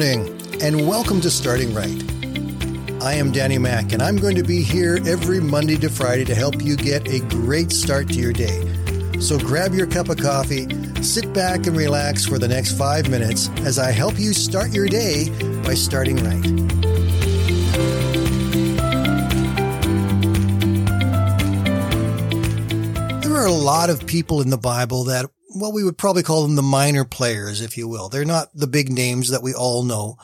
and welcome to Starting Right. I am Danny Mack, and I'm going to be here every Monday to Friday to help you get a great start to your day. So grab your cup of coffee, sit back and relax for the next five minutes as I help you start your day by starting right. There are a lot of people in the Bible that well, we would probably call them the minor players, if you will. They're not the big names that we all know.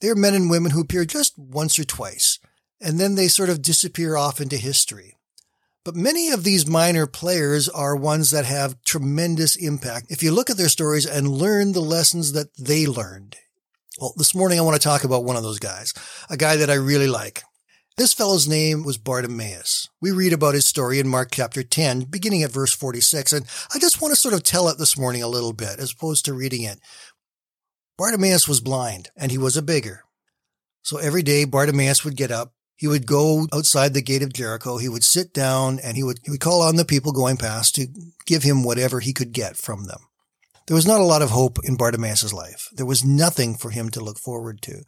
They're men and women who appear just once or twice, and then they sort of disappear off into history. But many of these minor players are ones that have tremendous impact if you look at their stories and learn the lessons that they learned. Well, this morning I want to talk about one of those guys, a guy that I really like. This fellow's name was Bartimaeus. We read about his story in Mark chapter 10, beginning at verse 46, and I just want to sort of tell it this morning a little bit as opposed to reading it. Bartimaeus was blind and he was a beggar. So every day Bartimaeus would get up, he would go outside the gate of Jericho, he would sit down and he would, he would call on the people going past to give him whatever he could get from them. There was not a lot of hope in Bartimaeus' life. There was nothing for him to look forward to.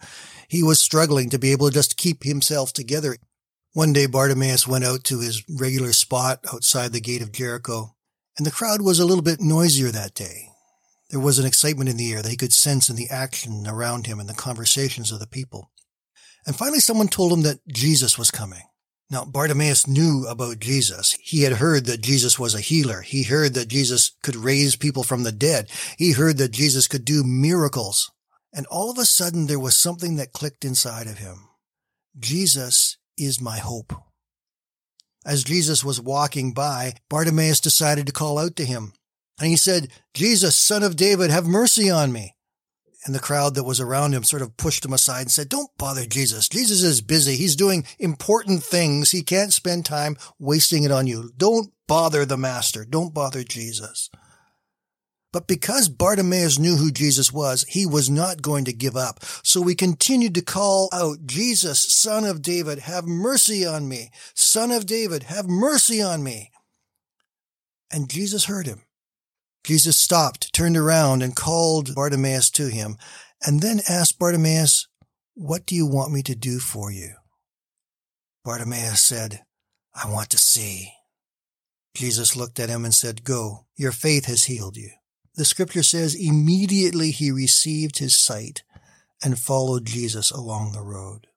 He was struggling to be able to just keep himself together. One day Bartimaeus went out to his regular spot outside the gate of Jericho, and the crowd was a little bit noisier that day. There was an excitement in the air that he could sense in the action around him and the conversations of the people. And finally someone told him that Jesus was coming. Now, Bartimaeus knew about Jesus. He had heard that Jesus was a healer. He heard that Jesus could raise people from the dead. He heard that Jesus could do miracles. And all of a sudden, there was something that clicked inside of him. Jesus is my hope. As Jesus was walking by, Bartimaeus decided to call out to him. And he said, Jesus, son of David, have mercy on me and the crowd that was around him sort of pushed him aside and said, don't bother Jesus. Jesus is busy. He's doing important things. He can't spend time wasting it on you. Don't bother the master. Don't bother Jesus. But because Bartimaeus knew who Jesus was, he was not going to give up. So we continued to call out, Jesus, son of David, have mercy on me. Son of David, have mercy on me. And Jesus heard him. Jesus stopped, turned around, and called Bartimaeus to him, and then asked Bartimaeus, What do you want me to do for you? Bartimaeus said, I want to see. Jesus looked at him and said, Go, your faith has healed you. The scripture says, immediately he received his sight and followed Jesus along the road.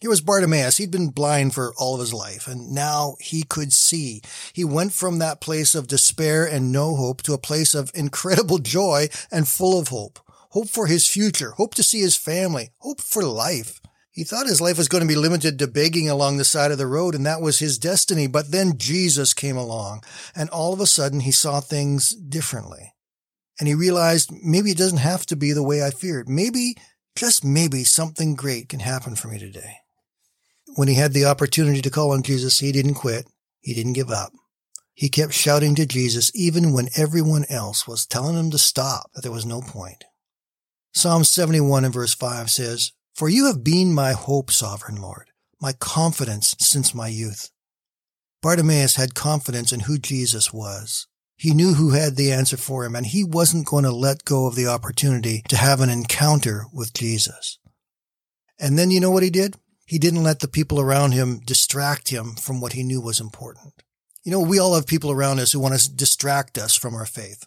Here was Bartimaeus. He'd been blind for all of his life, and now he could see. He went from that place of despair and no hope to a place of incredible joy and full of hope. Hope for his future, hope to see his family, hope for life. He thought his life was going to be limited to begging along the side of the road, and that was his destiny. But then Jesus came along, and all of a sudden he saw things differently. And he realized maybe it doesn't have to be the way I feared. Maybe, just maybe, something great can happen for me today when he had the opportunity to call on Jesus, he didn't quit. He didn't give up. He kept shouting to Jesus even when everyone else was telling him to stop, that there was no point. Psalm 71 and verse 5 says, For you have been my hope, sovereign Lord, my confidence since my youth. Bartimaeus had confidence in who Jesus was. He knew who had the answer for him, and he wasn't going to let go of the opportunity to have an encounter with Jesus. And then you know what he did? He didn't let the people around him distract him from what he knew was important. You know, we all have people around us who want to distract us from our faith.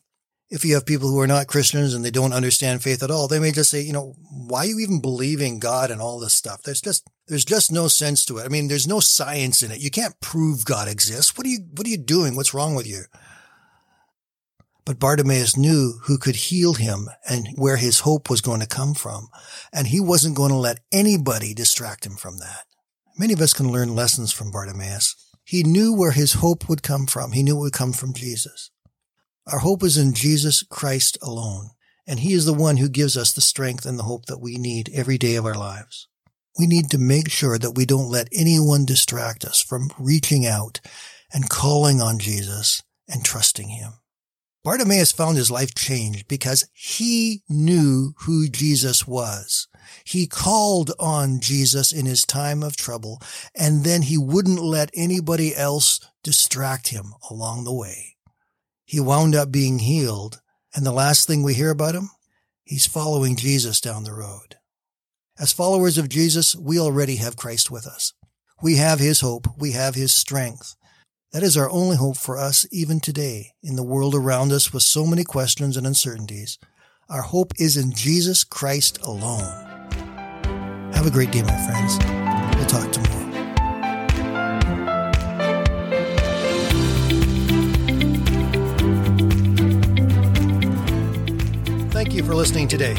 If you have people who are not Christians and they don't understand faith at all, they may just say, you know, why are you even believing God and all this stuff? There's just, there's just no sense to it. I mean, there's no science in it. You can't prove God exists. What are you, what are you doing? What's wrong with you? But Bartimaeus knew who could heal him and where his hope was going to come from. And he wasn't going to let anybody distract him from that. Many of us can learn lessons from Bartimaeus. He knew where his hope would come from. He knew it would come from Jesus. Our hope is in Jesus Christ alone. And he is the one who gives us the strength and the hope that we need every day of our lives. We need to make sure that we don't let anyone distract us from reaching out and calling on Jesus and trusting him. Bartimaeus found his life changed because he knew who Jesus was. He called on Jesus in his time of trouble, and then he wouldn't let anybody else distract him along the way. He wound up being healed, and the last thing we hear about him, He's following Jesus down the road. As followers of Jesus, we already have Christ with us. We have his hope. We have his strength. That is our only hope for us even today in the world around us with so many questions and uncertainties. Our hope is in Jesus Christ alone. Have a great day, my friends. We'll talk tomorrow. Thank you for listening today.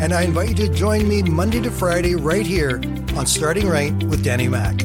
And I invite you to join me Monday to Friday right here on Starting Right with Danny Mack.